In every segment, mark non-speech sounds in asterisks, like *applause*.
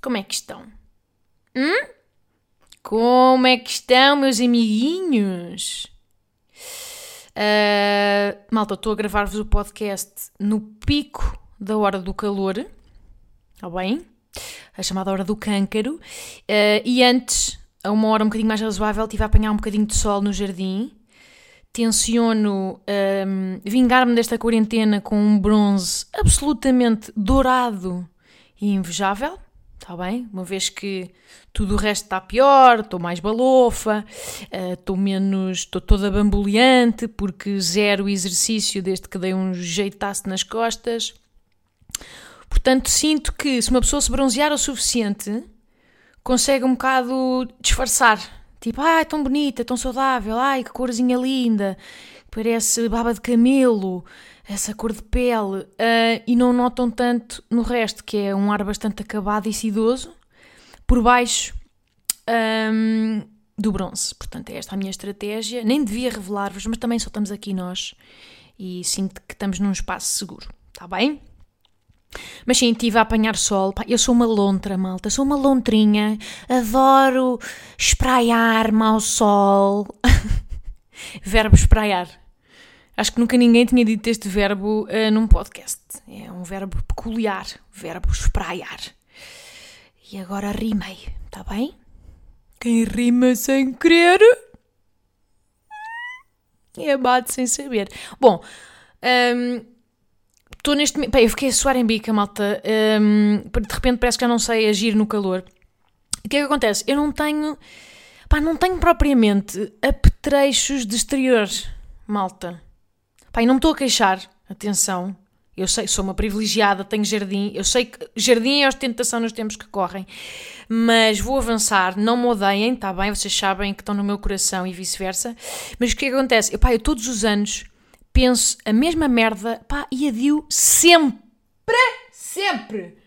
Como é que estão? Hum? Como é que estão, meus amiguinhos? Uh, malta, estou a gravar-vos o podcast no pico da hora do calor. Está bem? A chamada hora do câncaro. Uh, e antes, a uma hora um bocadinho mais razoável, estive a apanhar um bocadinho de sol no jardim. Tenciono um, vingar-me desta quarentena com um bronze absolutamente dourado e invejável. Está bem? Uma vez que tudo o resto está pior, estou mais balofa, estou uh, menos, estou toda bamboleante porque zero exercício desde que dei um jeitaço nas costas. Portanto, sinto que se uma pessoa se bronzear o suficiente, consegue um bocado disfarçar. Tipo, ai, tão bonita, tão saudável, ai, que corzinha linda, parece baba de camelo, essa cor de pele, uh, e não notam tanto no resto, que é um ar bastante acabado e sedoso, por baixo um, do bronze. Portanto, é esta a minha estratégia. Nem devia revelar-vos, mas também só estamos aqui nós e sinto que estamos num espaço seguro, está bem? Mas sim, estive a apanhar sol. Eu sou uma lontra, malta. Sou uma lontrinha. Adoro espraiar-me ao sol. *laughs* verbo espraiar. Acho que nunca ninguém tinha dito este verbo uh, num podcast. É um verbo peculiar. Verbo espraiar. E agora rimei, está bem? Quem rima sem querer é bate sem saber. Bom, um, estou neste momento. Eu fiquei a suar em bica, malta. Um, de repente parece que já não sei agir no calor. O que é que acontece? Eu não tenho. Pá, não tenho propriamente apetrechos de exterior, malta. E não me estou a queixar. Atenção. Eu sei, sou uma privilegiada, tenho jardim. Eu sei que jardim é ostentação nos tempos que correm. Mas vou avançar, não me odeiem, está bem? Vocês sabem que estão no meu coração e vice-versa. Mas o que é que acontece? Eu, pá, eu todos os anos penso a mesma merda, pá, e adio sempre, sempre,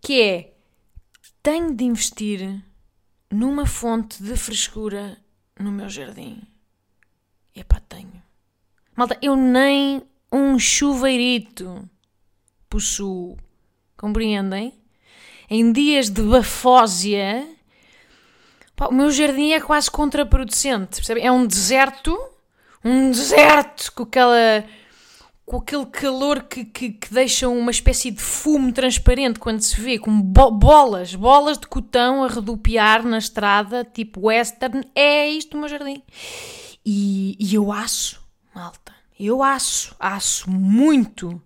que é, tenho de investir numa fonte de frescura no meu jardim. Epá, tenho. Malta, eu nem um chuveirito possuo. Compreendem? Em dias de bafósia, pá, o meu jardim é quase contraproducente. Percebem? É um deserto um deserto com aquela com aquele calor que, que, que, deixa uma espécie de fumo transparente quando se vê, com bo bolas, bolas de cotão a redupiar na estrada, tipo western, é isto o meu jardim. E, e eu aço, malta, eu aço, aço muito,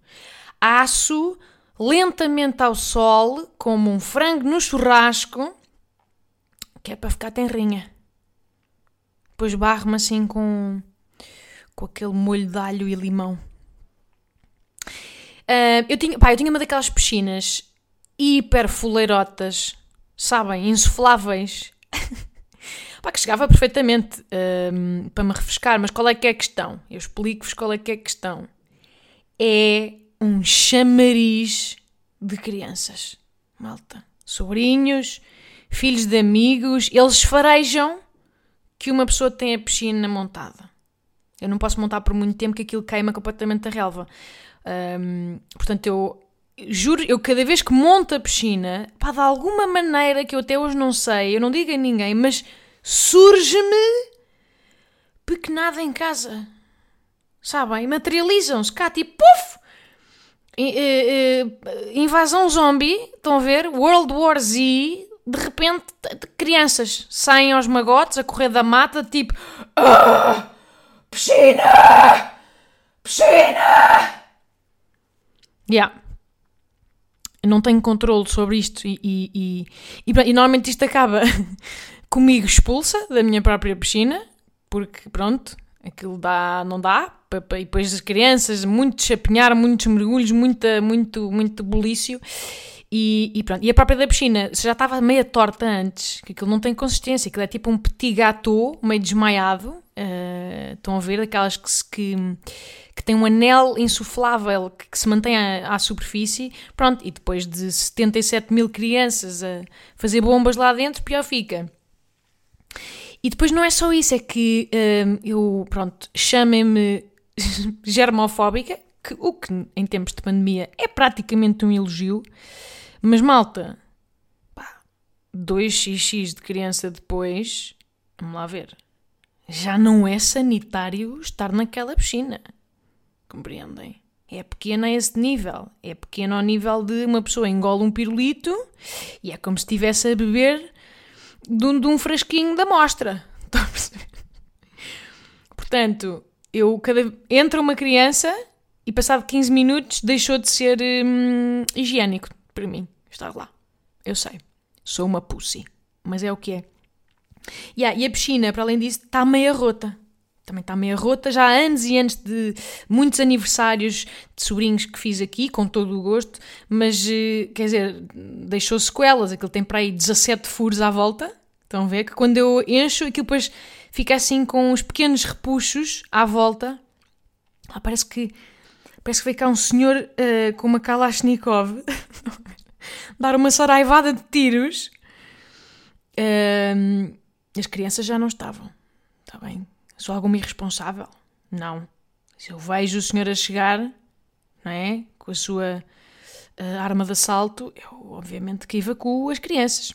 aço lentamente ao sol, como um frango no churrasco, que é para ficar tenrinha. Depois barro-me assim com com aquele molho de alho e limão. Uh, eu, tinha, pá, eu tinha uma daquelas piscinas hiper fuleirotas, sabem, insufláveis. *laughs* pá, que chegava perfeitamente uh, para me refrescar, mas qual é que é a questão? Eu explico-vos qual é que é a questão. É um chamariz de crianças, malta. Sobrinhos, filhos de amigos, eles farejam que uma pessoa tem a piscina montada. Eu não posso montar por muito tempo que aquilo queima completamente a relva. Um, portanto, eu juro, eu cada vez que monto a piscina, pá, de alguma maneira que eu até hoje não sei, eu não digo a ninguém, mas surge-me pequenada em casa. Sabem? Materializam-se cá, tipo, puf! Invasão zombie, estão a ver? World War Z, de repente, crianças saem aos magotes a correr da mata, tipo. Ah! Piscina! Piscina! Yeah. Não tenho controle sobre isto e, e, e, e, e normalmente isto acaba comigo expulsa da minha própria piscina, porque pronto, aquilo dá, não dá, e depois as crianças, muito chapinhar, muitos mergulhos, muita, muito, muito bulício, E, e, pronto, e a própria da piscina já estava meia torta antes, que aquilo não tem consistência, aquilo é tipo um petit gâteau, meio desmaiado. Uh, estão a ver? Aquelas que, se, que, que tem um anel insuflável que, que se mantém à, à, superfície. Pronto, e depois de 77 mil crianças a fazer bombas lá dentro, pior fica. E depois não é só isso, é que uh, eu, pronto, chamem-me *laughs* germofóbica, que, o que em tempos de pandemia é praticamente um elogio. Mas malta, pá, 2xx de criança depois, vamos lá ver, já não é sanitário estar naquela piscina. Compreendem? É pequena a esse nível. É pequena ao nível de uma pessoa engole um pirulito e é como se estivesse a beber de um, de um frasquinho da mostra. Estão *laughs* a perceber? Portanto, eu cada entra uma criança e passado 15 minutos deixou de ser hum, higiênico para mim estar lá. Eu sei, sou uma pussy, mas é o que é. Yeah, e a piscina, para além disso, está meia rota. Também está meia rota, já há anos e anos de muitos aniversários de sobrinhos que fiz aqui, com todo o gosto, mas eh, quer dizer, deixou sequelas. Aquilo tem para aí 17 furos à volta. Estão a ver que quando eu encho, aquilo depois fica assim com os pequenos repuxos à volta. Ah, parece que parece que veio cá um senhor uh, com uma Kalashnikov *laughs* dar uma saraivada de tiros. Uh, as crianças já não estavam. Está bem? Sou alguma irresponsável? Não. Se eu vejo o senhor a chegar, não é? Com a sua uh, arma de assalto, eu obviamente que evacuo as crianças.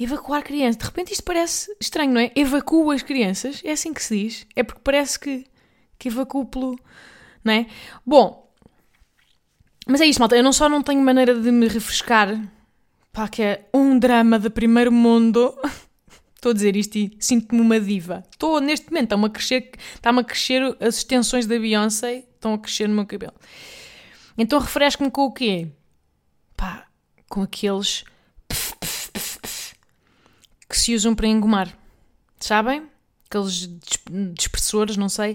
Evacuar crianças. De repente isto parece estranho, não é? Evacuo as crianças. É assim que se diz. É porque parece que, que evacuo pelo. Não é? Bom, mas é isso, malta. Eu não só não tenho maneira de me refrescar, pá, que é um drama de primeiro mundo. *laughs* Estou a dizer isto e sinto-me uma diva. Estou, neste momento, está-me a crescer, está-me a crescer as extensões da Beyoncé, estão a crescer no meu cabelo. Então refresco-me com o quê? Pá, com aqueles que se usam para engomar. Sabem? Aqueles dispersores, não sei.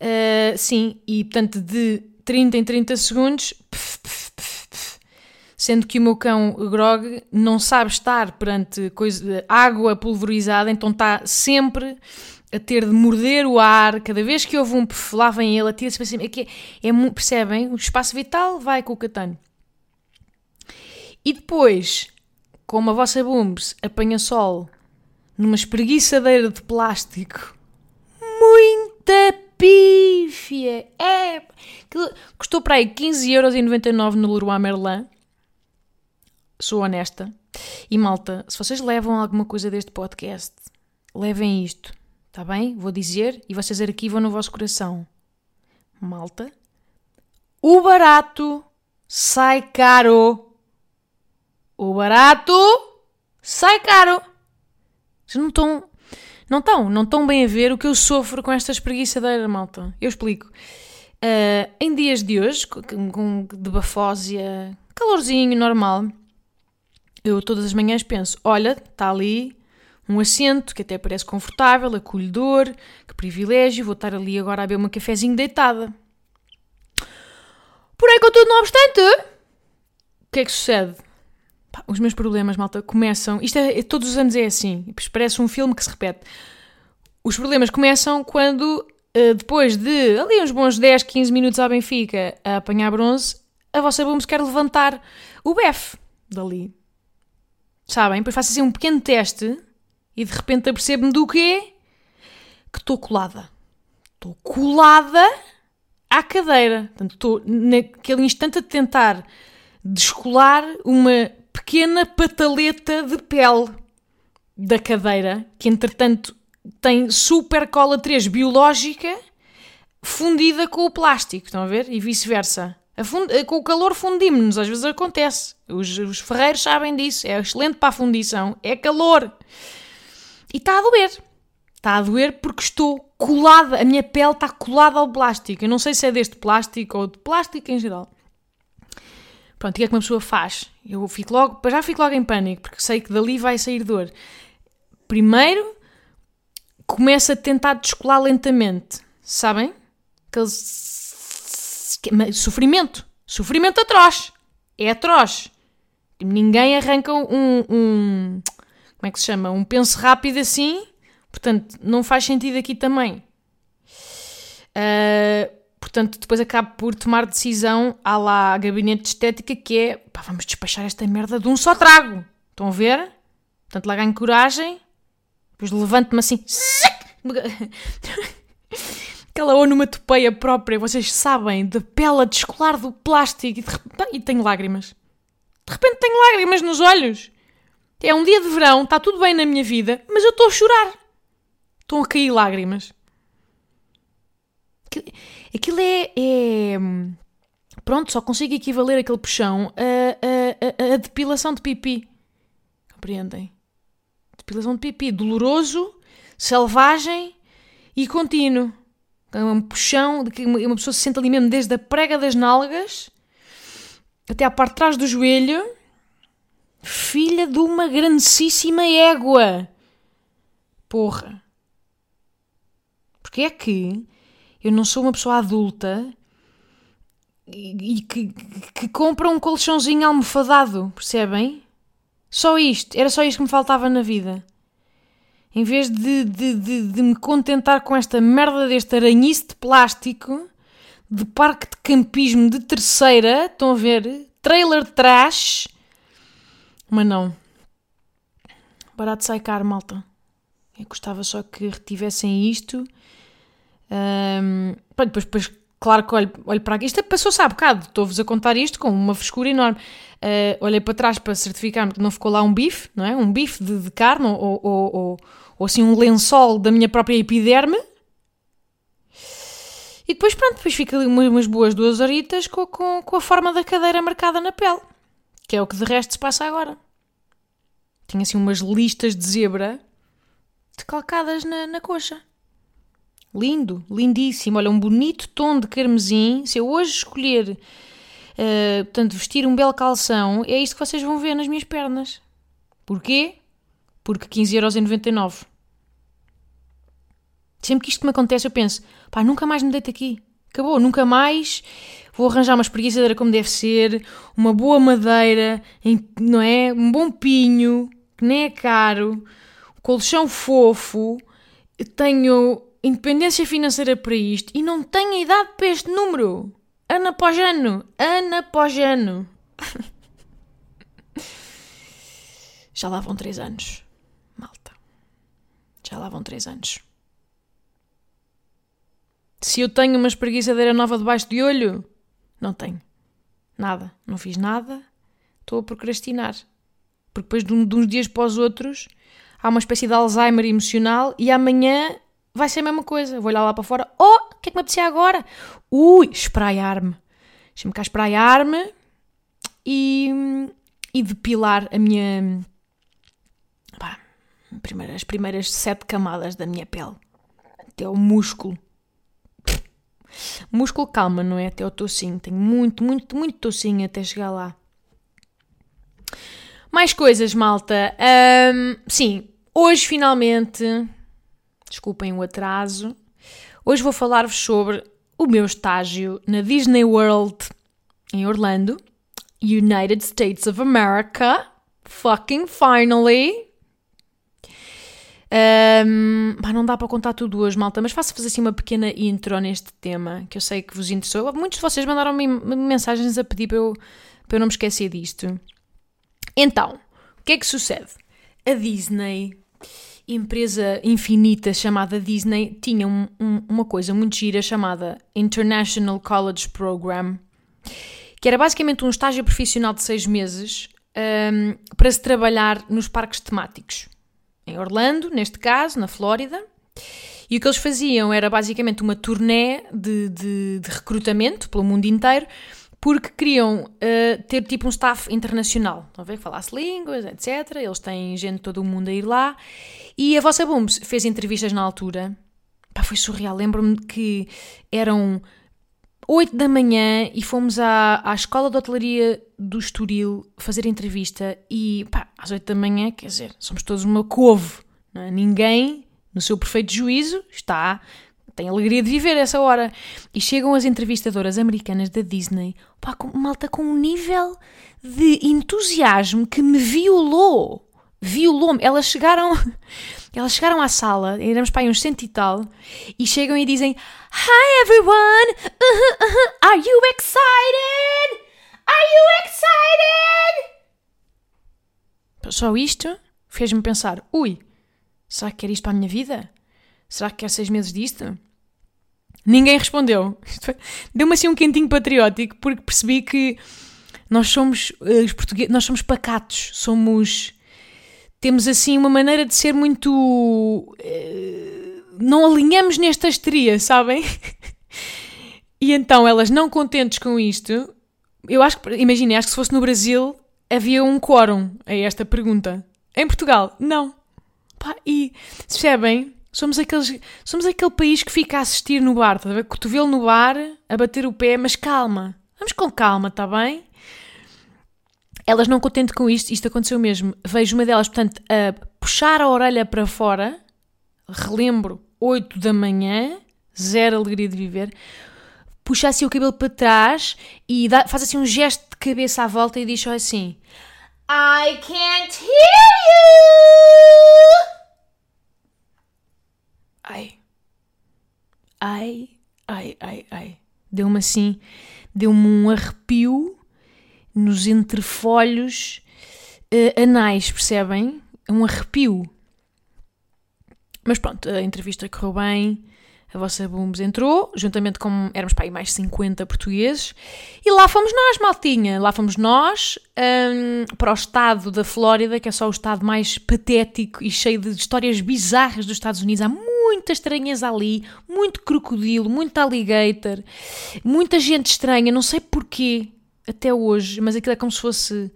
Uh, sim, e portanto de 30 em 30 segundos, sendo que o meu cão Grog não sabe estar perante coisa, água pulverizada, então está sempre a ter de morder o ar, cada vez que houve um pf, lá vem ele, atira-se para cima. É que é, é, percebem? O espaço vital vai com o catano. E depois, como a vossa Booms apanha sol numa espreguiçadeira de plástico, muita pífia. É. Custou para aí 15,99€ no Leroy Merlin. Sou honesta. E malta, se vocês levam alguma coisa deste podcast, levem isto. Está bem? Vou dizer e vocês arquivam no vosso coração. Malta, o barato sai caro. O barato sai caro. Vocês não estão não estão, não estão bem a ver o que eu sofro com esta espreguiçadeira, malta. Eu explico. Uh, em dias de hoje, com, com, de bafósia, calorzinho, normal, eu todas as manhãs penso: olha, está ali um assento que até parece confortável, acolhedor, que privilégio, vou estar ali agora a beber um cafezinho deitada. Porém, contudo, não obstante, o que é que sucede? Pá, os meus problemas, malta, começam. Isto é, todos os anos é assim. Parece um filme que se repete. Os problemas começam quando, uh, depois de ali uns bons 10, 15 minutos à Benfica a apanhar bronze, a vossa Booms quer levantar o BF dali. Sabem? Depois faço assim um pequeno teste e de repente apercebo-me do quê? Que estou colada. Estou colada à cadeira. Portanto, estou naquele instante a tentar descolar uma pequena pataleta de pele da cadeira, que entretanto tem super cola 3 biológica fundida com o plástico, estão a ver? E vice-versa. Com o calor fundimos-nos, às vezes acontece. Os, os ferreiros sabem disso, é excelente para a fundição, é calor. E está a doer. Está a doer porque estou colada, a minha pele está colada ao plástico. Eu não sei se é deste plástico ou de plástico em geral. Pronto, o que é que uma pessoa faz? Eu fico logo, já fico logo em pânico, porque sei que dali vai sair dor. Primeiro, começa a tentar descolar lentamente, sabem? Aquele sofrimento, sofrimento atroz. é atroz. Ninguém arranca um, um. Como é que se chama? Um penso rápido assim. Portanto, não faz sentido aqui também. Uh, portanto, depois acabo por tomar decisão à lá gabinete de estética que é pá, vamos despachar esta merda de um só trago. Estão a ver? Portanto, lá ganho coragem. Depois levanto-me assim. Aquela onomatopeia própria, vocês sabem, de pele a descolar do plástico e, de repente, e tenho lágrimas. De repente tenho lágrimas nos olhos. É um dia de verão, está tudo bem na minha vida, mas eu estou a chorar. Estão a cair lágrimas. Aquilo é, é, Pronto, só consigo equivaler aquele puxão a, a, a, a depilação de pipi. Compreendem? Depilação de pipi. Doloroso, selvagem e contínuo. É um puxão de que uma pessoa se senta ali mesmo desde a prega das nalgas até à parte de trás do joelho. Filha de uma grandíssima égua. Porra. Porque é que eu não sou uma pessoa adulta e, e que, que compra um colchãozinho almofadado, percebem? Só isto, era só isto que me faltava na vida. Em vez de, de, de, de me contentar com esta merda deste aranhice de plástico, de parque de campismo de terceira, estão a ver? Trailer trash. Mas não. Barato sai caro, malta. Eu gostava só que retivessem isto. Um, depois, depois, claro que olho, olho para aqui. Isto passou-se há bocado. Estou-vos a contar isto com uma frescura enorme. Uh, olhei para trás para certificar-me que não ficou lá um bife, não é? Um bife de, de carne ou, ou, ou, ou assim um lençol da minha própria epiderme. E depois, pronto, depois fica ali umas boas duas horitas com, com, com a forma da cadeira marcada na pele. Que é o que de resto se passa agora. Tinha assim umas listas de zebra decalcadas na, na coxa. Lindo, lindíssimo. Olha, um bonito tom de carmesim. Se eu hoje escolher, uh, portanto, vestir um belo calção, é isto que vocês vão ver nas minhas pernas. Porquê? Porque 15,99€. Sempre que isto me acontece, eu penso, pá, nunca mais me deito aqui. Acabou, nunca mais vou arranjar uma espreguiçadeira como deve ser, uma boa madeira, não é? Um bom pinho, que nem é caro, colchão fofo, tenho independência financeira para isto e não tenho idade para este número. Ano após ano, ano após ano. *laughs* Já lá vão três anos, malta. Já lá vão três anos. Se eu tenho uma espreguiçadeira nova debaixo de olho, não tenho. Nada. Não fiz nada. Estou a procrastinar. Porque depois de, um, de uns dias para os outros há uma espécie de Alzheimer emocional e amanhã vai ser a mesma coisa. Vou olhar lá para fora. Oh, o que é que me apetecia agora? Ui, espraiar-me. Deixa-me cá espraiar-me e, e depilar a minha. Pá, as primeiras sete camadas da minha pele. Até o músculo. Músculo, calma, não é? Até o tocinho. Tenho muito, muito, muito tocinho até chegar lá. Mais coisas, malta. Um, sim, hoje finalmente. Desculpem o atraso. Hoje vou falar-vos sobre o meu estágio na Disney World em Orlando, United States of America. Fucking finally! Um, não dá para contar tudo hoje, malta, mas faço fazer assim uma pequena intro neste tema que eu sei que vos interessou. Muitos de vocês mandaram-me mensagens a pedir para eu, para eu não me esquecer disto. Então, o que é que sucede? A Disney, empresa infinita chamada Disney, tinha um, um, uma coisa muito gira chamada International College Program, que era basicamente um estágio profissional de seis meses um, para se trabalhar nos parques temáticos em Orlando, neste caso, na Flórida. E o que eles faziam era basicamente uma turnê de, de, de recrutamento pelo mundo inteiro, porque queriam uh, ter tipo um staff internacional. Estão a ver? Falasse línguas, etc. Eles têm gente de todo o mundo a ir lá. E a vossa Booms fez entrevistas na altura. Pá, foi surreal. Lembro-me que eram 8 da manhã e fomos à, à escola de hotelaria do Estoril fazer entrevista e pá, às 8 da manhã, quer dizer, somos todos uma couve, é? ninguém, no seu perfeito juízo, está tem alegria de viver essa hora. E chegam as entrevistadoras americanas da Disney, pá, com malta com um nível de entusiasmo que me violou. Violou-me. Elas chegaram, *laughs* elas chegaram à sala, éramos para aí uns cento e tal, e chegam e dizem: Hi everyone! Uh -huh, uh -huh. Are you excited? Are you excited? Só isto fez-me pensar: ui, será que quer isto para a minha vida? Será que quer seis meses disto? Ninguém respondeu. *laughs* Deu-me assim um quentinho patriótico porque percebi que nós somos eh, os portugueses, nós somos pacatos, somos temos assim uma maneira de ser muito uh, não alinhamos nesta histeria, sabem? *laughs* e então elas não contentes com isto, eu acho que imaginem, acho que se fosse no Brasil havia um quórum a esta pergunta. Em Portugal, não. Pá, e percebem? Somos, aqueles, somos aquele país que fica a assistir no bar, tá? Cotovelo no bar, a bater o pé, mas calma. Vamos com calma, está bem? Elas não contente com isto, isto aconteceu mesmo. Vejo uma delas, portanto, a puxar a orelha para fora, relembro, 8 da manhã, zero alegria de viver, puxa assim o cabelo para trás e dá, faz assim um gesto de cabeça à volta e diz só assim: I can't hear you! Ai. Ai, ai, ai, ai. Deu-me assim, deu-me um arrepio nos entrefolhos uh, anais, percebem? Um arrepio. Mas pronto, a entrevista correu bem, a vossa Booms entrou, juntamente com, éramos para aí mais 50 portugueses, e lá fomos nós, maltinha, lá fomos nós um, para o estado da Flórida, que é só o estado mais patético e cheio de histórias bizarras dos Estados Unidos, há muitas estranhas ali, muito crocodilo, muito alligator, muita gente estranha, não sei porquê, até hoje, mas aquilo é como se fosse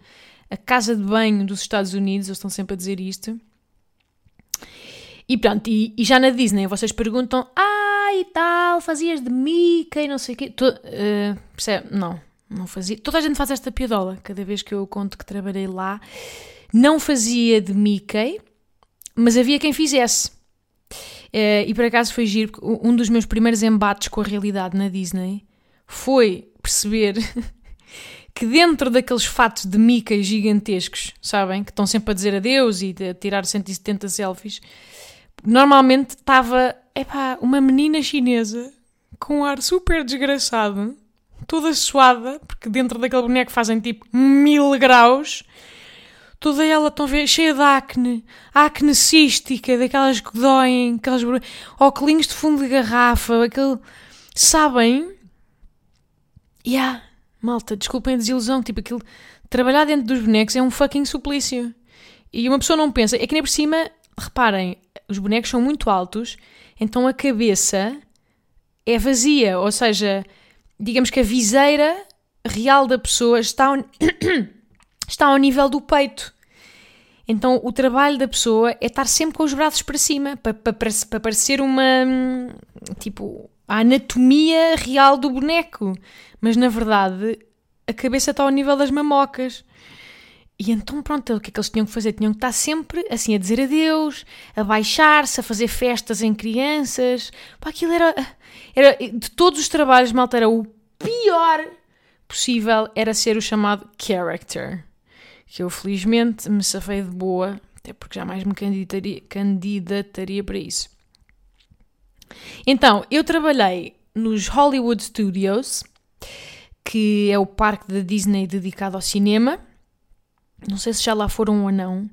a casa de banho dos Estados Unidos, eles estão sempre a dizer isto. E pronto, e, e já na Disney vocês perguntam, ah e tal, fazias de Mickey, não sei o quê. Uh, percebe? Não, não fazia. Toda a gente faz esta piadola, cada vez que eu conto que trabalhei lá. Não fazia de Mickey, mas havia quem fizesse. Uh, e por acaso foi giro, porque um dos meus primeiros embates com a realidade na Disney foi perceber *laughs* que dentro daqueles fatos de Mickey gigantescos, sabem? Que estão sempre a dizer adeus e a tirar 170 selfies normalmente estava, uma menina chinesa com um ar super desgraçado, toda suada, porque dentro daquele boneco fazem tipo mil graus, toda ela, ver, cheia de acne, acne cística, daquelas que doem, aquelas óculos de fundo de garrafa, aquele, sabem? Yeah, malta, desculpem a desilusão, tipo aquilo, trabalhar dentro dos bonecos é um fucking suplício. E uma pessoa não pensa, é que nem por cima, reparem, os bonecos são muito altos, então a cabeça é vazia, ou seja, digamos que a viseira real da pessoa está ao, *coughs* está ao nível do peito. Então o trabalho da pessoa é estar sempre com os braços para cima, para, para, para parecer uma. tipo. a anatomia real do boneco. Mas na verdade a cabeça está ao nível das mamocas. E então, pronto, o que é que eles tinham que fazer? Tinham que estar sempre assim a dizer adeus, a baixar-se, a fazer festas em crianças. Pá, aquilo era, era. De todos os trabalhos, malta, era o pior possível era ser o chamado character. Que eu felizmente me safei de boa, até porque jamais me candidataria, candidataria para isso. Então, eu trabalhei nos Hollywood Studios, que é o parque da Disney dedicado ao cinema não sei se já lá foram ou não.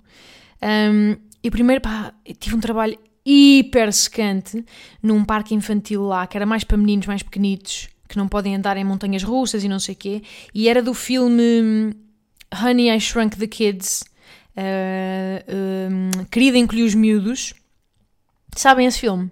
Um, e primeiro, pá, tive um trabalho hiper secante num parque infantil lá, que era mais para meninos mais pequenitos, que não podem andar em montanhas russas e não sei o quê. E era do filme Honey, I Shrunk the Kids. Uh, um, Querida Encolhi os Miúdos. Sabem esse filme?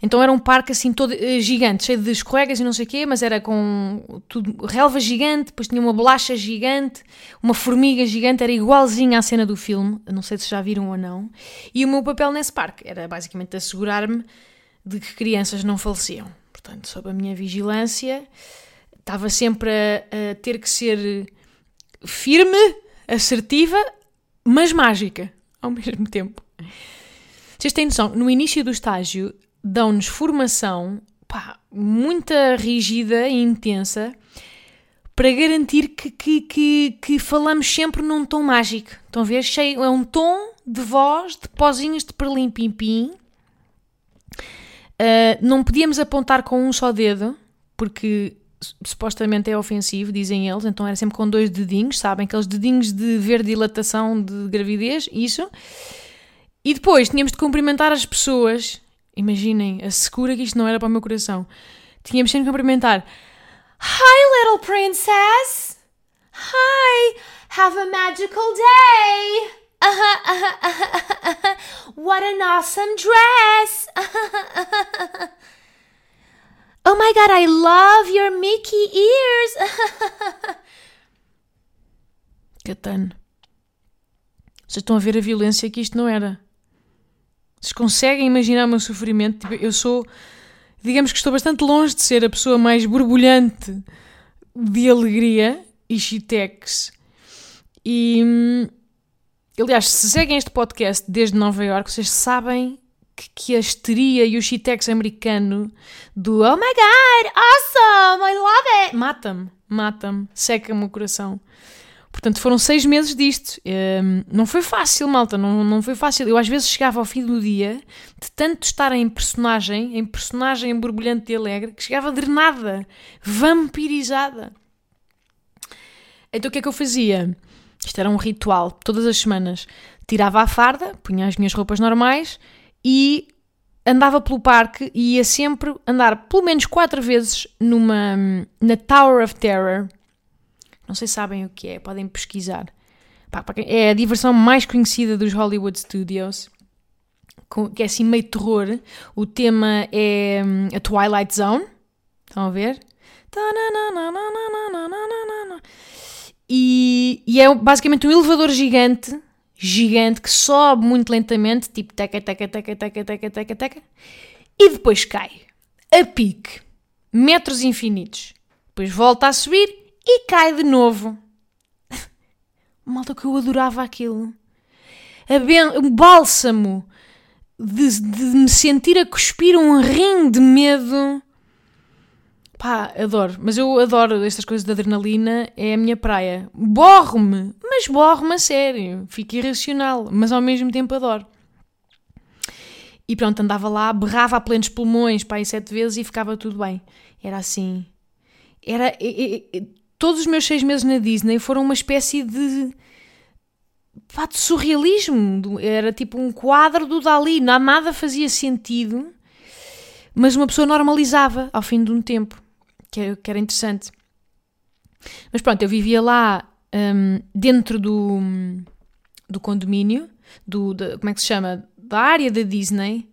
Então era um parque assim todo uh, gigante, cheio de escorregas e não sei o quê, mas era com tudo, relva gigante, depois tinha uma bolacha gigante, uma formiga gigante, era igualzinha à cena do filme, não sei se já viram ou não. E o meu papel nesse parque era basicamente assegurar-me de que crianças não faleciam. Portanto, sob a minha vigilância, estava sempre a, a ter que ser firme, assertiva, mas mágica ao *laughs* mesmo tempo. Vocês têm noção, no início do estágio dão-nos formação pá, muita rígida e intensa para garantir que, que, que, que, falamos sempre num tom mágico. Estão a ver? Cheio, é um tom de voz, de pozinhos de perlim-pim-pim. Uh, não podíamos apontar com um só dedo, porque supostamente é ofensivo, dizem eles, então era sempre com dois dedinhos, sabem? Aqueles dedinhos de ver dilatação de gravidez, isso. E depois tínhamos de cumprimentar as pessoas. Imaginem, assegura que isto não era para o meu coração. Tínhamos sempre de cumprimentar. Hi, little princess! Hi! Have a magical day! What an awesome dress! *laughs* Oh my god, I love your Mickey ears! *laughs* Catano. Vocês estão a ver a violência que isto não era. Vocês conseguem imaginar o meu sofrimento? Tipo, eu sou. Digamos que estou bastante longe de ser a pessoa mais borbulhante de alegria e chitex. E. Hum, aliás, se seguem este podcast desde Nova York, vocês sabem que, que a histeria e o shitex americano do Oh my god, awesome, I love it, mata-me, mata-me, seca-me o coração. Portanto, foram seis meses disto. Um, não foi fácil, malta, não, não foi fácil. Eu às vezes chegava ao fim do dia, de tanto estar em personagem, em personagem borbulhante e alegre, que chegava drenada, vampirizada. Então o que é que eu fazia? Isto era um ritual, todas as semanas. Tirava a farda, punha as minhas roupas normais e andava pelo parque e ia sempre andar pelo menos quatro vezes numa na Tower of Terror. Não sei se sabem o que é, podem pesquisar. É a diversão mais conhecida dos Hollywood Studios, que é assim meio terror. O tema é hum, a Twilight Zone. Estão a ver? E, e é basicamente um elevador gigante gigante que sobe muito lentamente, tipo teca, teca, teca, teca, teca, teca, teca, e depois cai a pique, metros infinitos. Depois volta a subir e cai de novo. *laughs* Malta que eu adorava aquilo. O um bálsamo de, de me sentir a cuspir um rim de medo Pá, adoro. Mas eu adoro estas coisas de adrenalina, é a minha praia. Borro-me, mas borro-me a sério. Fico irracional, mas ao mesmo tempo adoro. E pronto, andava lá, berrava a plenos pulmões, pá, sete vezes e ficava tudo bem. Era assim. Era. E, e, todos os meus seis meses na Disney foram uma espécie de. pá, de surrealismo. Era tipo um quadro do Dali. Nada fazia sentido, mas uma pessoa normalizava ao fim de um tempo que era, que era interessante. Mas pronto, eu vivia lá um, dentro do, do condomínio, do, de, como é que se chama? Da área da Disney.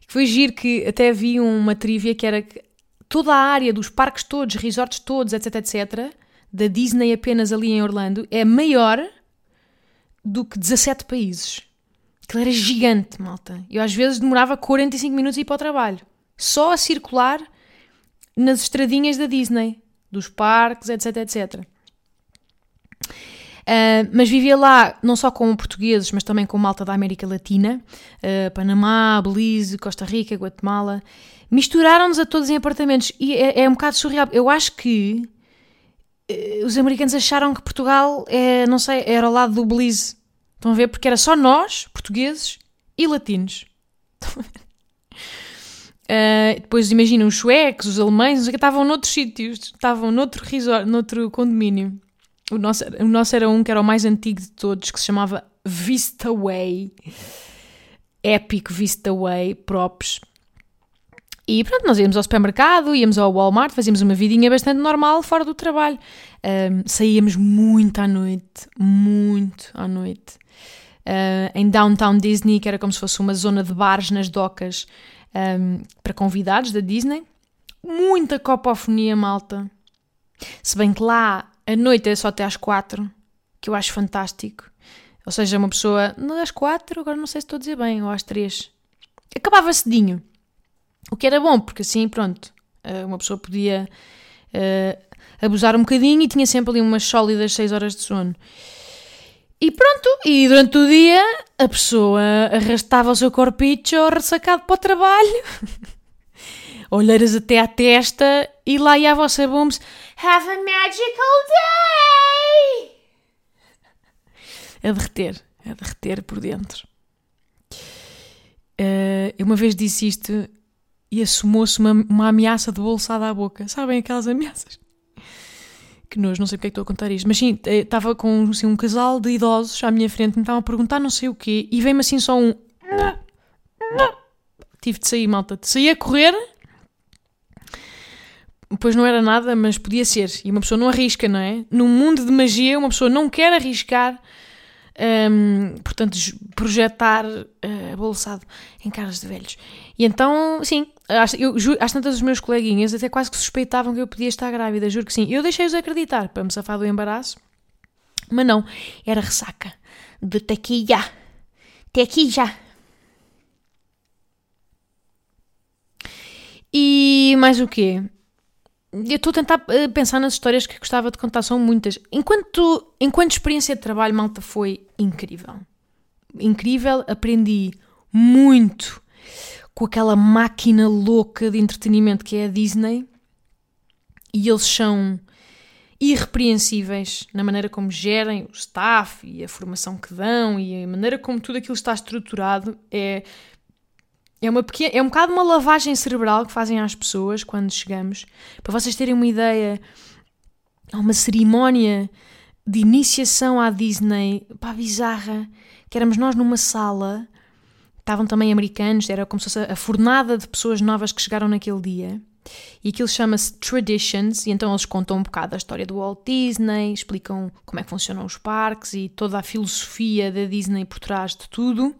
Que foi giro que até havia uma trivia que era que toda a área dos parques todos, resorts todos, etc, etc, da Disney apenas ali em Orlando, é maior do que 17 países. Aquilo era gigante, malta. Eu às vezes demorava 45 minutos a ir para o trabalho. Só a circular nas estradinhas da Disney, dos parques, etc, etc. Uh, mas vivia lá não só com portugueses, mas também com malta da América Latina, uh, Panamá, Belize, Costa Rica, Guatemala. Misturaram-nos a todos em apartamentos e é, é um bocado surreal. Eu acho que uh, os americanos acharam que Portugal é, não sei, era ao lado do Belize. Estão a ver? Porque era só nós, portugueses e latinos. *laughs* Estão a ver? Uh, depois imagina os suecos, os alemães, que, estavam noutros sítios, estavam noutro resort, noutro condomínio. O nosso, o nosso era um que era o mais antigo de todos, que se chamava Vista Way. Epic Vista Way, props. E pronto, nós íamos ao supermercado, íamos ao Walmart, fazíamos uma vidinha bastante normal fora do trabalho. Um, saíamos muito à noite, muito à noite. Uh, em Downtown Disney, que era como se fosse uma zona de bares nas docas um, para convidados da Disney. Muita copofonia, malta. Se bem que lá a noite é só até às quatro, que eu acho fantástico. Ou seja, uma pessoa, não às quatro, agora não sei se estou a dizer bem, ou às três. Acabava cedinho. O que era bom, porque assim, pronto, eh, uma pessoa podia uh, abusar um bocadinho e tinha sempre ali umas sólidas seis horas de sono. E pronto, e durante o dia a pessoa arrastava o seu corpicho ressacado para o trabalho, *laughs* olheiras até à testa e lá ia a vossa booms Have a magical day! A derreter, a derreter por dentro. Uh, uma vez disse isto e assumou-se uma, uma ameaça de bolsada à boca. Sabem aquelas ameaças? Que não sei porque é que estou a contar isto, mas sim, eh, estava com assim, um casal de idosos à minha frente, me estavam a perguntar não sei o quê, e veio-me assim só um. Tive de sair, malta. Saí a correr, pois não era nada, mas podia ser. E uma pessoa não arrisca, não é? Num mundo de magia, uma pessoa não quer arriscar um, portanto, projetar uh, bolsado em caras de velhos. E então, sim, às, tantas os meus coleguinhas até quase que suspeitavam que eu podia estar grávida, juro que sim. Eu deixei-os acreditar para me safar do embaraço, mas não, era ressaca de tequila. Tequila. E mais o quê? Eu estou a tentar eh, pensar nas histórias que gostava de contar, são muitas. Enquanto, enquanto experiência de trabalho, malta, foi incrível. Incrível, aprendi muito com aquela máquina louca de entretenimento que é a Disney. E eles são irrepreensíveis na maneira como gerem o staff e a formação que dão e a maneira como tudo aquilo está estruturado. É é, uma pequena, é um bocado uma lavagem cerebral que fazem às pessoas quando chegamos. Para vocês terem uma ideia, há uma cerimónia de iniciação à Disney, pá, bizarra, que éramos nós numa sala, estavam também americanos, era como se fosse a fornada de pessoas novas que chegaram naquele dia. E aquilo chama-se Traditions, e então eles contam um bocado da história do Walt Disney, explicam como é que funcionam os parques e toda a filosofia da Disney por trás de tudo.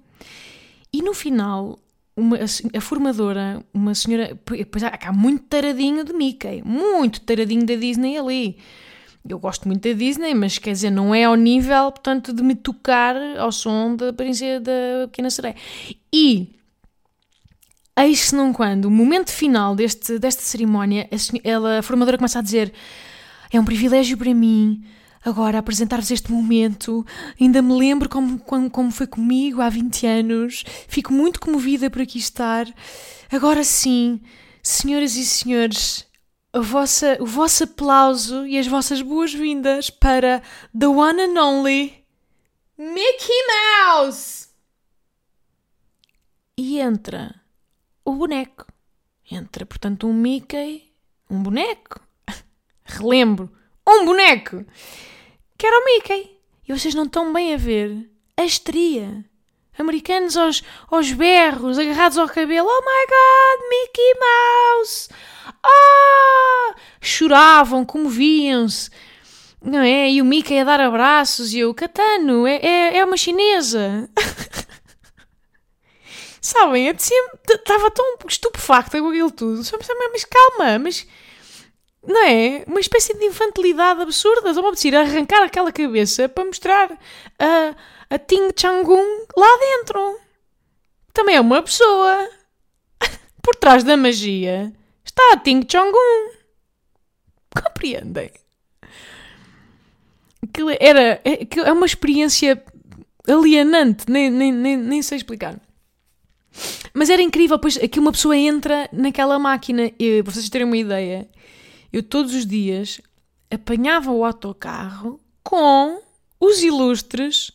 E no final uma, a, formadora, uma senhora. Pois há, há muito taradinho de Mickey, muito taradinho da Disney ali. Eu gosto muito da Disney, mas quer dizer, não é ao nível, portanto, de me tocar ao som da princesa da Pequena Sereia. E eis-se não quando, o momento final deste, desta cerimónia, a, ela, a formadora começa a dizer: É um privilégio para mim agora apresentar-vos este momento. Ainda me lembro como, como, como foi comigo há 20 anos. Fico muito comovida por aqui estar. Agora sim, senhoras e senhores, a vossa, o vosso aplauso e as vossas boas-vindas para The One and Only Mickey Mouse! E entra o boneco. Entra, portanto, um Mickey, um boneco. *laughs* Relembro, um boneco! Que era o Mickey. E vocês não estão bem a ver a estria. Americanos aos, aos berros, agarrados ao cabelo. Oh my God, Mickey Mouse! Ah! Choravam, comoviam-se. Não é? E o Mickey a dar abraços e eu, Catano, é, é, é uma chinesa. *laughs* Sabem? Eu estava tão estupefacta com aquilo tudo. Mas calma, mas não é? Uma espécie de infantilidade absurda. Só me arrancar aquela cabeça para mostrar a, a Ting Changun lá dentro. Também é uma pessoa. *laughs* Por trás da magia está a Ting Changun. Compreendem? Aquilo era, é, é uma experiência alienante, nem, nem, nem, nem sei explicar. Mas era incrível, pois aqui uma pessoa entra naquela máquina, e, para vocês terem uma ideia, eu todos os dias apanhava o autocarro com os ilustres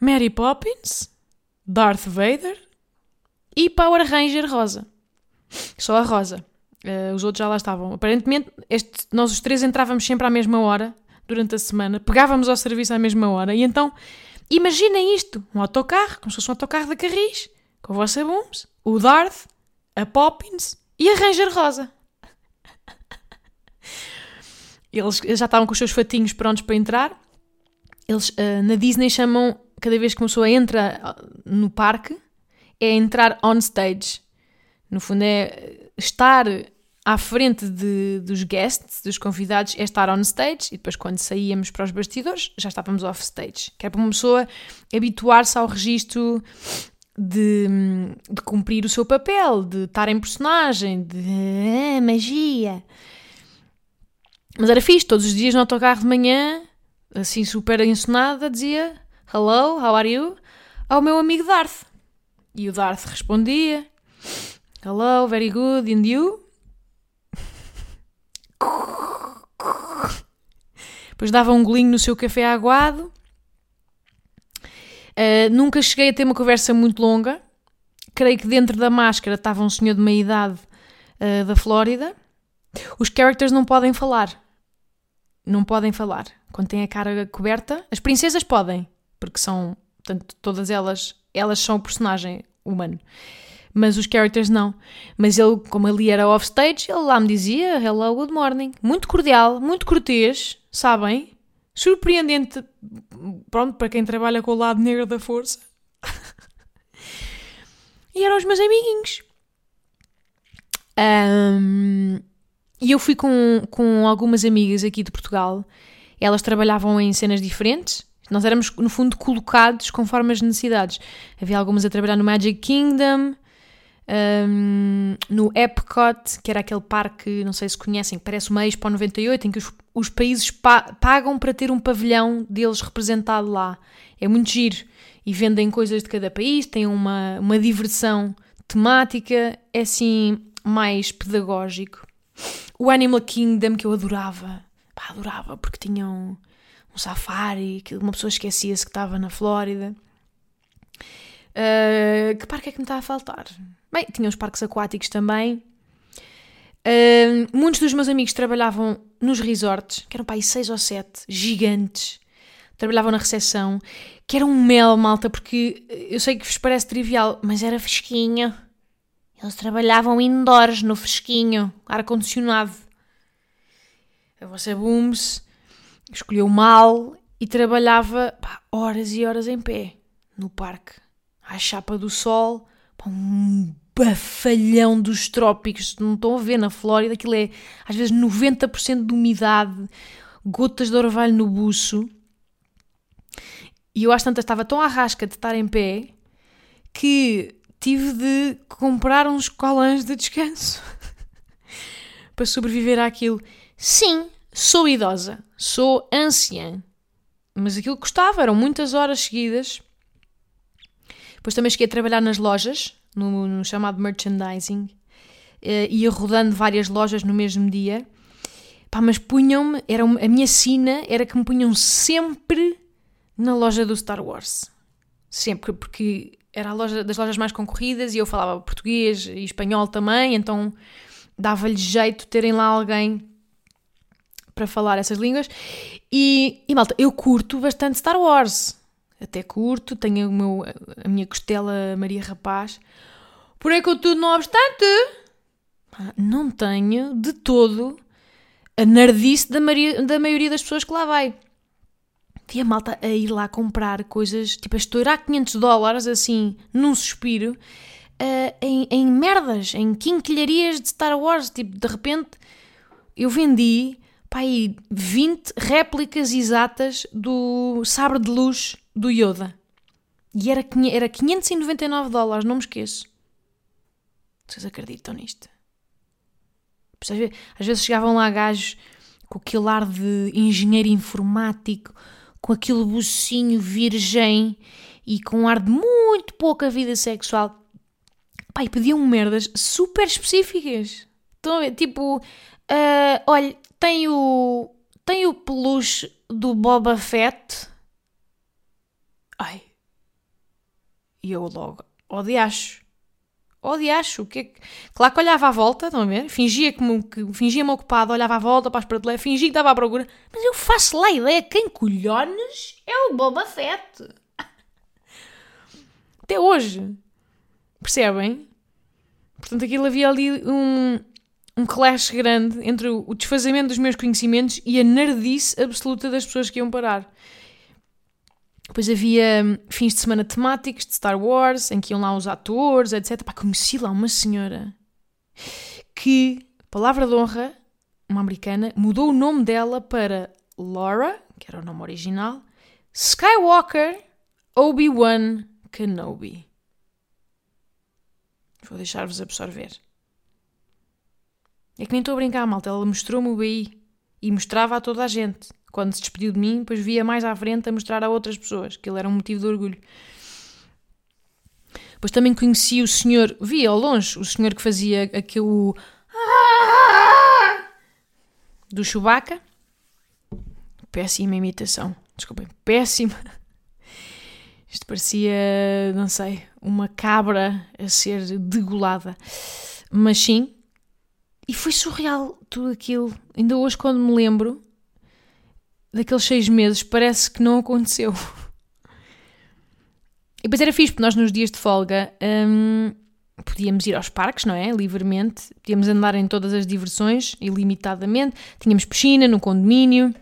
Mary Poppins, Darth Vader e Power Ranger Rosa. Só a Rosa. Uh, os outros já lá estavam. Aparentemente, este, nós os três entrávamos sempre à mesma hora durante a semana, pegávamos ao serviço à mesma hora. E então, imaginem isto: um autocarro, como se fosse um autocarro da Carris, com a vossa Booms, o Darth, a Poppins e a Ranger Rosa. Eles já estavam com os seus fatinhos prontos para entrar. Eles uh, na Disney chamam, cada vez que uma pessoa entra ah, no parque, é entrar on stage. No fundo, é estar à frente de, dos guests, dos convidados, é estar on stage e depois, quando saíamos para os bastidores, já estávamos off stage. Que é para uma pessoa habituar-se ao registro de, de cumprir o seu papel, de estar em personagem, de ah, magia. Mas era fixe, todos os dias no autocarro de manhã, assim super ensonada, dizia hello, how are you? Ao meu amigo Darth. E o Darth respondia, hello, very good, and you? Depois dava um golinho no seu café aguado. Uh, nunca cheguei a ter uma conversa muito longa. Creio que dentro da máscara estava um senhor de meia idade uh, da Flórida. Os characters não podem falar. Não podem falar. Quando têm a cara coberta, as princesas podem, porque são, portanto, todas elas, elas são o personagem humano. Mas os characters não. Mas ele, como ali era offstage, ele lá me dizia hello, good morning. Muito cordial, muito cortês, sabem? Surpreendente, pronto, para quem trabalha com o lado negro da força. *laughs* e eram os meus amiguinhos. Um, e eu fui com, com algumas amigas aqui de Portugal. Elas trabalhavam em cenas diferentes. Nós éramos, no fundo, colocados conforme as necessidades. Havia algumas a trabalhar no Magic Kingdom, um, no Epcot, que era aquele parque, não sei se conhecem, que parece uma Expo 98, em que os, os países pa pagam para ter um pavilhão deles representado lá. É muito giro. E vendem coisas de cada país, têm uma, uma diversão temática, é assim mais pedagógico. O Animal Kingdom, que eu adorava, pá, adorava, porque tinham um, safari, que uma pessoa esquecia-se que estava na Flórida. Uh, que parque é que me está a faltar? Bem, tinha os parques aquáticos também. Uh, muitos dos meus amigos trabalhavam nos resorts, que eram para aí seis ou sete, gigantes. Trabalhavam na recepção, que era um mel, malta, porque eu sei que vos parece trivial, mas era fresquinho. Eles trabalhavam indoors, no fresquinho, ar-condicionado. A vossa Booms escolheu mal e trabalhava pá, horas e horas em pé, no parque, à chapa do sol, pá, um bafalhão dos trópicos. Não estão a ver na Flórida, aquilo é às vezes 90% de umidade, gotas de orvalho no buço. E eu às tantas estava tão à rasca de estar em pé que tive de comprar uns colãs de descanso *laughs* para sobreviver àquilo. Sim, sou idosa, sou anciã, mas aquilo custava, eram muitas horas seguidas. Depois também cheguei a trabalhar nas lojas, no, no chamado merchandising, uh, ia rodando várias lojas no mesmo dia. Pá, mas punham-me, era a minha sina era que me punham sempre na loja do Star Wars. Sempre, porque era a loja das lojas mais concorridas e eu falava português e espanhol também, então dava-lhe jeito terem lá alguém para falar essas línguas. E, e malta, eu curto bastante Star Wars. Até curto, tenho o meu, a minha costela Maria Rapaz. Porém, contudo, não obstante, não tenho de todo a nerdice da, Maria, da maioria das pessoas que lá vai vi a malta a ir lá comprar coisas, tipo a estourar 500 dólares, assim, num suspiro, uh, em, em merdas, em quinquilharias de Star Wars. Tipo, de repente, eu vendi, pá, aí 20 réplicas exatas do sabre de luz do Yoda. E era, era 599 dólares, não me esqueço. Vocês acreditam nisto? Às vezes chegavam lá gajos com aquele ar de engenheiro informático, com aquele bucinho virgem e com um ar de muito pouca vida sexual. Pai, pediam merdas super específicas. Estão a ver? Tipo, uh, olha, tem o, tem o peluche do Boba Fett. Ai. E eu logo, odiacho odiacho. O que é que... Claro que olhava à volta, estão a ver? Fingia que, que fingia-me ocupado, olhava à volta para as prateleiras, fingia que estava à procura. Mas eu faço lá ideia, quem colhones é o Boba Fett. Até hoje. Percebem? Portanto, aquilo havia ali um, um clash grande entre o, o desfazamento dos meus conhecimentos e a nerdice absoluta das pessoas que iam parar. Depois havia hum, fins de semana temáticos de Star Wars, em que iam lá os atores, etc. Pá, conheci lá uma senhora que, palavra de honra, uma americana, mudou o nome dela para Laura, que era o nome original, Skywalker Obi-Wan Kenobi. Vou deixar-vos absorver. É que nem estou a brincar, malta. Ela mostrou-me o BI e mostrava a toda a gente quando se despediu de mim, depois via mais à frente a mostrar a outras pessoas, que ele era um motivo de orgulho. Depois também conheci o senhor, vi ao longe, o senhor que fazia aquele do Chewbacca. Péssima imitação. Desculpem, péssima. Isto parecia, não sei, uma cabra a ser degolada. Mas sim, e foi surreal tudo aquilo. Ainda hoje, quando me lembro daqueles seis meses, parece que não aconteceu. E depois era fixe, porque nós nos dias de folga hum, podíamos ir aos parques, não é? Livremente. Podíamos andar em todas as diversões, ilimitadamente. Tínhamos piscina no condomínio.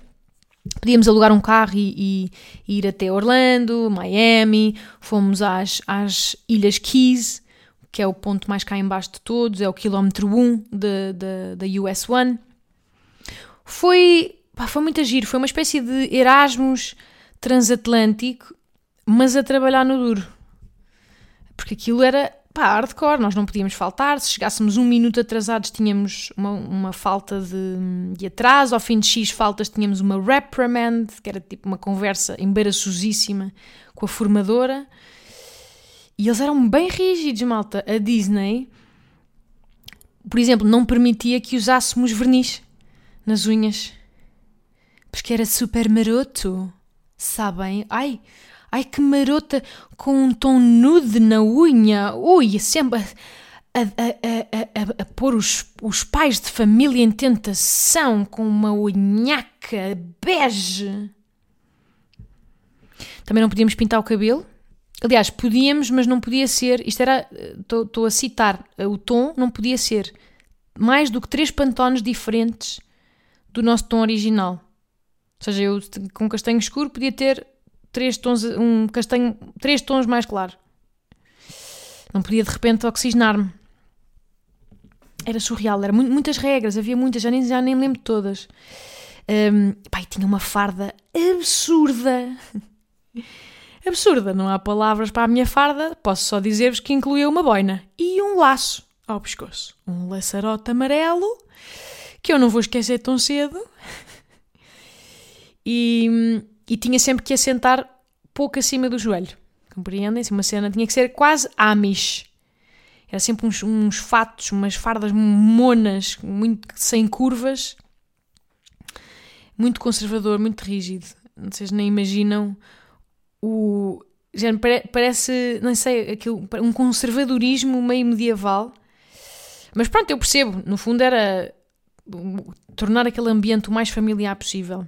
Podíamos alugar um carro e, e, ir até Orlando, Miami, fomos às, às Ilhas Keys, que é o ponto mais cá embaixo de todos, é o quilómetro 1 da US One. Foi, pá, foi muito agir, foi uma espécie de Erasmus transatlântico, mas a trabalhar no duro. Porque aquilo era pá, hardcore, nós não podíamos faltar. Se chegássemos um minuto atrasados, tínhamos uma, uma falta de, de atraso. Ao fim de X faltas, tínhamos uma reprimand, que era tipo uma conversa embaraçosíssima com a formadora. E eles eram bem rígidos, malta. A Disney, por exemplo, não permitia que usássemos verniz nas unhas. Porque era super maroto. Sabem? Ai, Ai que marota com um tom nude na unha. Ui, sempre a, a, a, a, pôr os, os pais de família em tentação com uma unhaca bege. Também não podíamos pintar o cabelo. Aliás, podíamos, mas não podia ser. Isto era. Estou a citar. O tom não podia ser mais do que três pantones diferentes do nosso tom original. Ou seja, eu com castanho escuro podia ter três tons, um castanho, três tons mais claro. Não podia de repente oxigenar-me. Era surreal, eram muitas regras, havia muitas, já nem, já nem lembro todas. Um, pai, tinha uma farda absurda. *laughs* absurda, não há palavras para a minha farda, posso só dizer-vos que incluía uma boina e um laço ao pescoço. Um laçarote amarelo, que eu não vou esquecer tão cedo. *laughs* E, e tinha sempre que assentar pouco acima do joelho. Compreendem? Uma cena tinha que ser quase Amish. Era sempre uns, uns fatos, umas fardas monas, muito sem curvas. Muito conservador, muito rígido. Vocês nem imaginam o. Já parece, não sei, aquilo, um conservadorismo meio medieval. Mas pronto, eu percebo. No fundo era tornar aquele ambiente o mais familiar possível.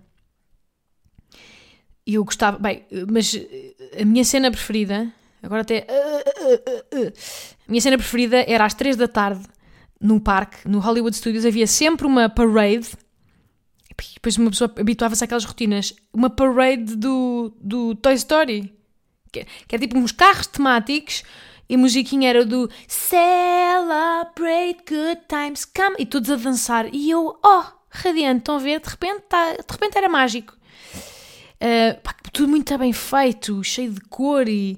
E eu gostava. Bem, mas a minha cena preferida. Agora até. A minha cena preferida era às 3 da tarde, no parque, no Hollywood Studios, havia sempre uma parade. E depois uma pessoa habituava-se àquelas rotinas. Uma parade do, do Toy Story. Que, que era tipo uns carros temáticos e a musiquinha era do Celebrate Good Times Come e todos a dançar. E eu, oh, radiante, estão a ver? De repente, tá, de repente era mágico. Uh, pá, tudo muito bem feito, cheio de cor e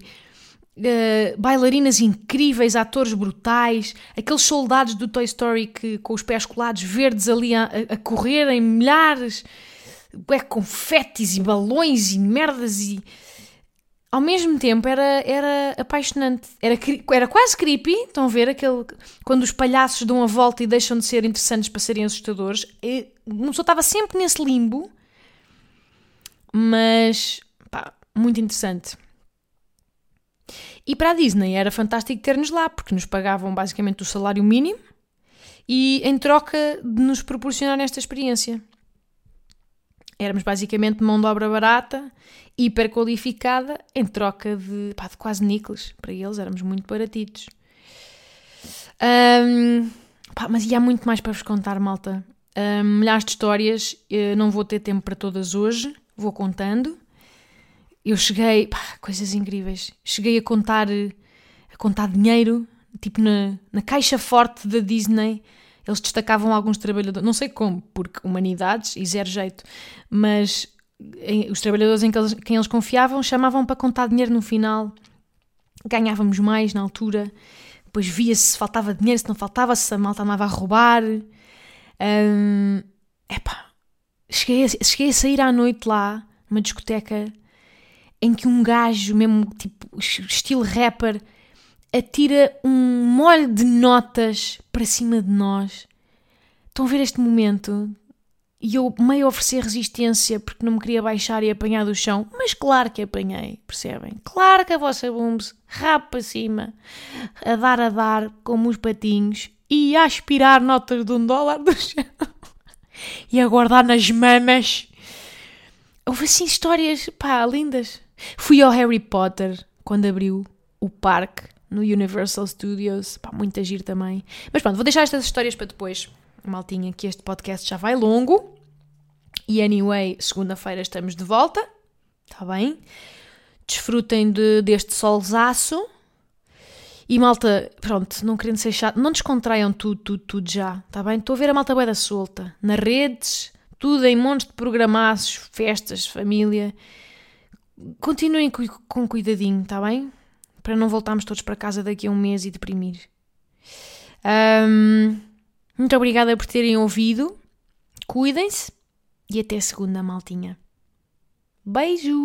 uh, bailarinas incríveis, atores brutais, aqueles soldados do Toy Story que com os pés colados verdes ali a, a correr em milhares, é, confetes e balões e merdas e ao mesmo tempo era, era apaixonante, era, era quase creepy, estão a ver aquele, quando os palhaços dão a volta e deixam de ser interessantes para serem assustadores, e uma pessoa estava sempre nesse limbo mas pá, muito interessante. E para a Disney era fantástico ter-nos lá, porque nos pagavam basicamente o salário mínimo e em troca de nos proporcionar esta experiência. Éramos basicamente mão de obra barata, hiper qualificada, em troca de, pá, de quase níqueles. Para eles éramos muito baratitos. Um, pá, mas ia há muito mais para vos contar, malta. Um, milhares de histórias, Eu não vou ter tempo para todas hoje vou contando. Eu cheguei, pá, coisas incríveis. Cheguei a contar, a contar dinheiro, tipo na, na caixa forte da Disney. Eles destacavam alguns trabalhadores, não sei como, porque humanidades e zero jeito, mas os trabalhadores em que eles, quem eles confiavam chamavam para contar dinheiro no final. Ganhávamos mais na altura. Depois via-se se faltava dinheiro, se não faltava, se a malta andava a roubar. Um, epá, cheguei a, cheguei a sair à noite lá, numa discoteca, em que um gajo, mesmo tipo estilo rapper, atira um molho de notas para cima de nós. Estão a ver este momento? E eu meio oferecer resistência porque não me queria baixar e apanhar do chão, mas claro que apanhei, percebem? Claro que a vossa booms rapa para cima, a dar a dar como os patinhos e a aspirar notas de um dólar do chão e a guardar nas mamas. Houve assim histórias, pá, lindas. Fui ao Harry Potter quando abriu o parque no Universal Studios, pá, muito agir também. Mas pronto, vou deixar estas histórias para depois, maltinha, que este podcast já vai longo. E anyway, segunda-feira estamos de volta, está bem? Desfrutem de, deste solzaço. E malta, pronto, não querendo ser chato, não descontraiam tudo, tudo, tudo já, está bem? Estou a ver a malta bué da solta, nas redes, tudo em montes de programaços, festas, família. Continuem com, com cuidadinho, está bem? Para não voltarmos todos para casa daqui a um mês e deprimir. Um, muito obrigada por terem ouvido. Cuidem-se e até segunda, maltinha. Beijo!